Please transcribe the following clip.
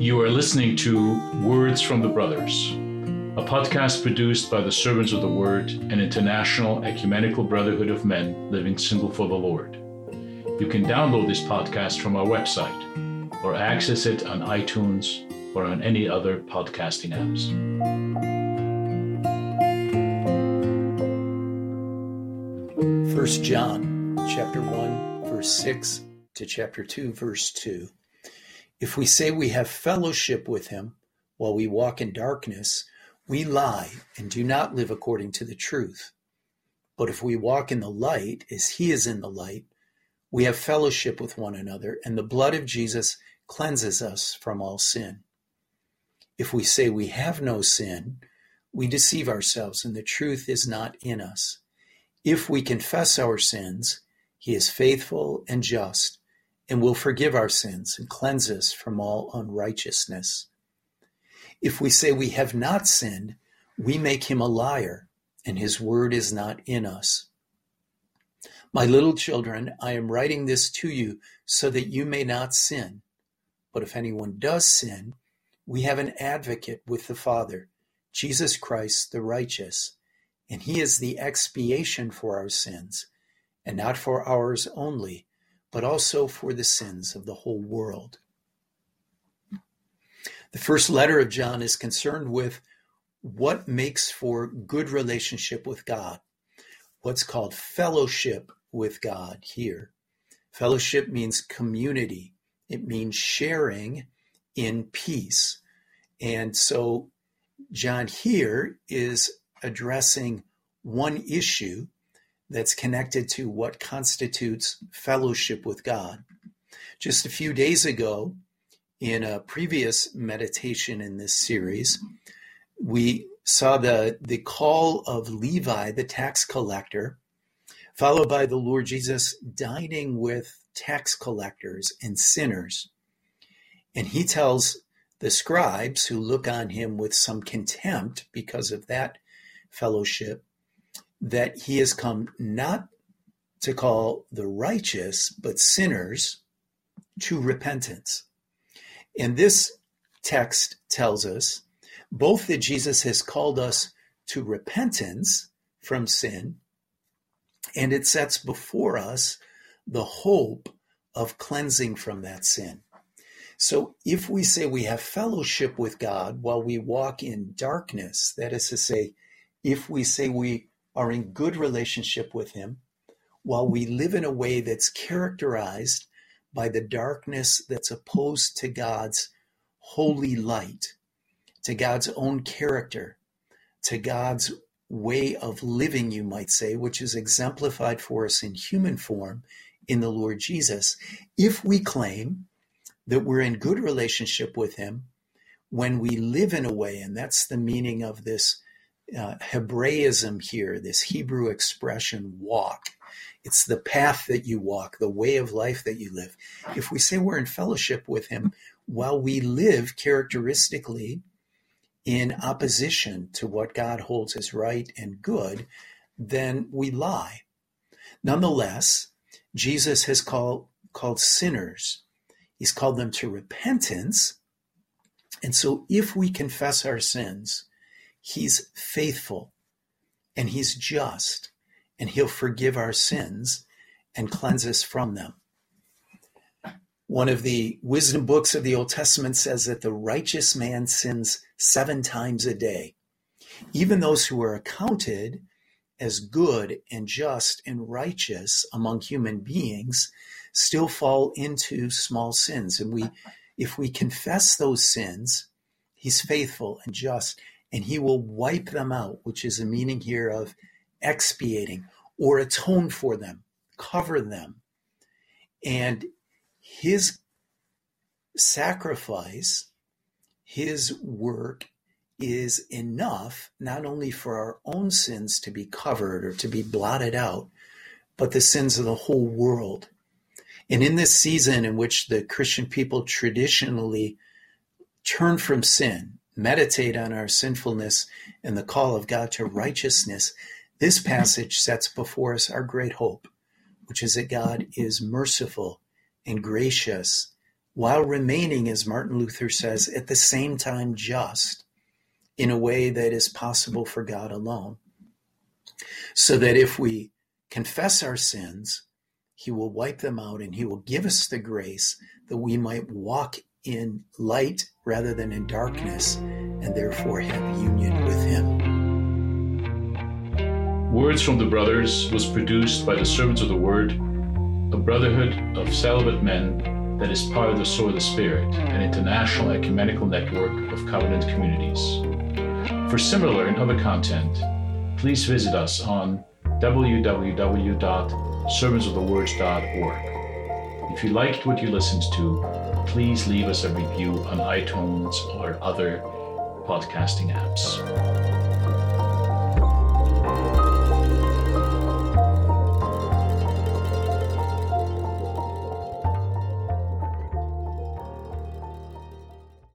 You are listening to Words from the Brothers, a podcast produced by the Servants of the Word, an international ecumenical brotherhood of men living single for the Lord. You can download this podcast from our website or access it on iTunes or on any other podcasting apps. First John chapter 1 verse 6 to chapter 2 verse 2. If we say we have fellowship with him while we walk in darkness, we lie and do not live according to the truth. But if we walk in the light as he is in the light, we have fellowship with one another, and the blood of Jesus cleanses us from all sin. If we say we have no sin, we deceive ourselves, and the truth is not in us. If we confess our sins, he is faithful and just and will forgive our sins and cleanse us from all unrighteousness. If we say we have not sinned, we make him a liar, and his word is not in us. My little children, I am writing this to you so that you may not sin. But if anyone does sin, we have an advocate with the Father, Jesus Christ the righteous, and he is the expiation for our sins, and not for ours only, but also for the sins of the whole world. The first letter of John is concerned with what makes for good relationship with God, what's called fellowship with God here. Fellowship means community, it means sharing in peace. And so John here is addressing one issue that's connected to what constitutes fellowship with God. Just a few days ago, in a previous meditation in this series, we saw the, the call of Levi, the tax collector, followed by the Lord Jesus dining with tax collectors and sinners. And he tells the scribes who look on him with some contempt because of that fellowship that he has come not to call the righteous, but sinners to repentance. And this text tells us both that Jesus has called us to repentance from sin, and it sets before us the hope of cleansing from that sin. So if we say we have fellowship with God while we walk in darkness, that is to say, if we say we are in good relationship with Him, while we live in a way that's characterized by the darkness that's opposed to God's holy light, to God's own character, to God's way of living, you might say, which is exemplified for us in human form in the Lord Jesus. If we claim that we're in good relationship with Him, when we live in a way, and that's the meaning of this uh, Hebraism here, this Hebrew expression walk. It's the path that you walk, the way of life that you live. If we say we're in fellowship with Him while we live characteristically in opposition to what God holds as right and good, then we lie. Nonetheless, Jesus has called, called sinners, He's called them to repentance. And so if we confess our sins, He's faithful and He's just, and He'll forgive our sins and cleanse us from them. One of the wisdom books of the Old Testament says that the righteous man sins seven times a day. Even those who are accounted as good and just and righteous among human beings still fall into small sins. And we, if we confess those sins, he's faithful and just and he will wipe them out, which is a meaning here of expiating or atone for them, cover them. And his sacrifice, his work is enough not only for our own sins to be covered or to be blotted out, but the sins of the whole world. And in this season in which the Christian people traditionally turn from sin meditate on our sinfulness and the call of God to righteousness, this passage sets before us our great hope. which is that God is merciful and gracious while remaining, as Martin Luther says, at the same time just in a way that is possible for God alone. So that if we confess our sins, He will wipe them out and He will give us the grace that we might walk in light rather than in darkness and therefore have union with Him. Words from the Brothers was produced by the Servants of the Word, a brotherhood of celibate men that is part of the Sword of the Spirit, an international ecumenical network of covenant communities. For similar and other content, please visit us on www.servantsofthewords.org. If you liked what you listened to, please leave us a review on iTunes or other podcasting apps.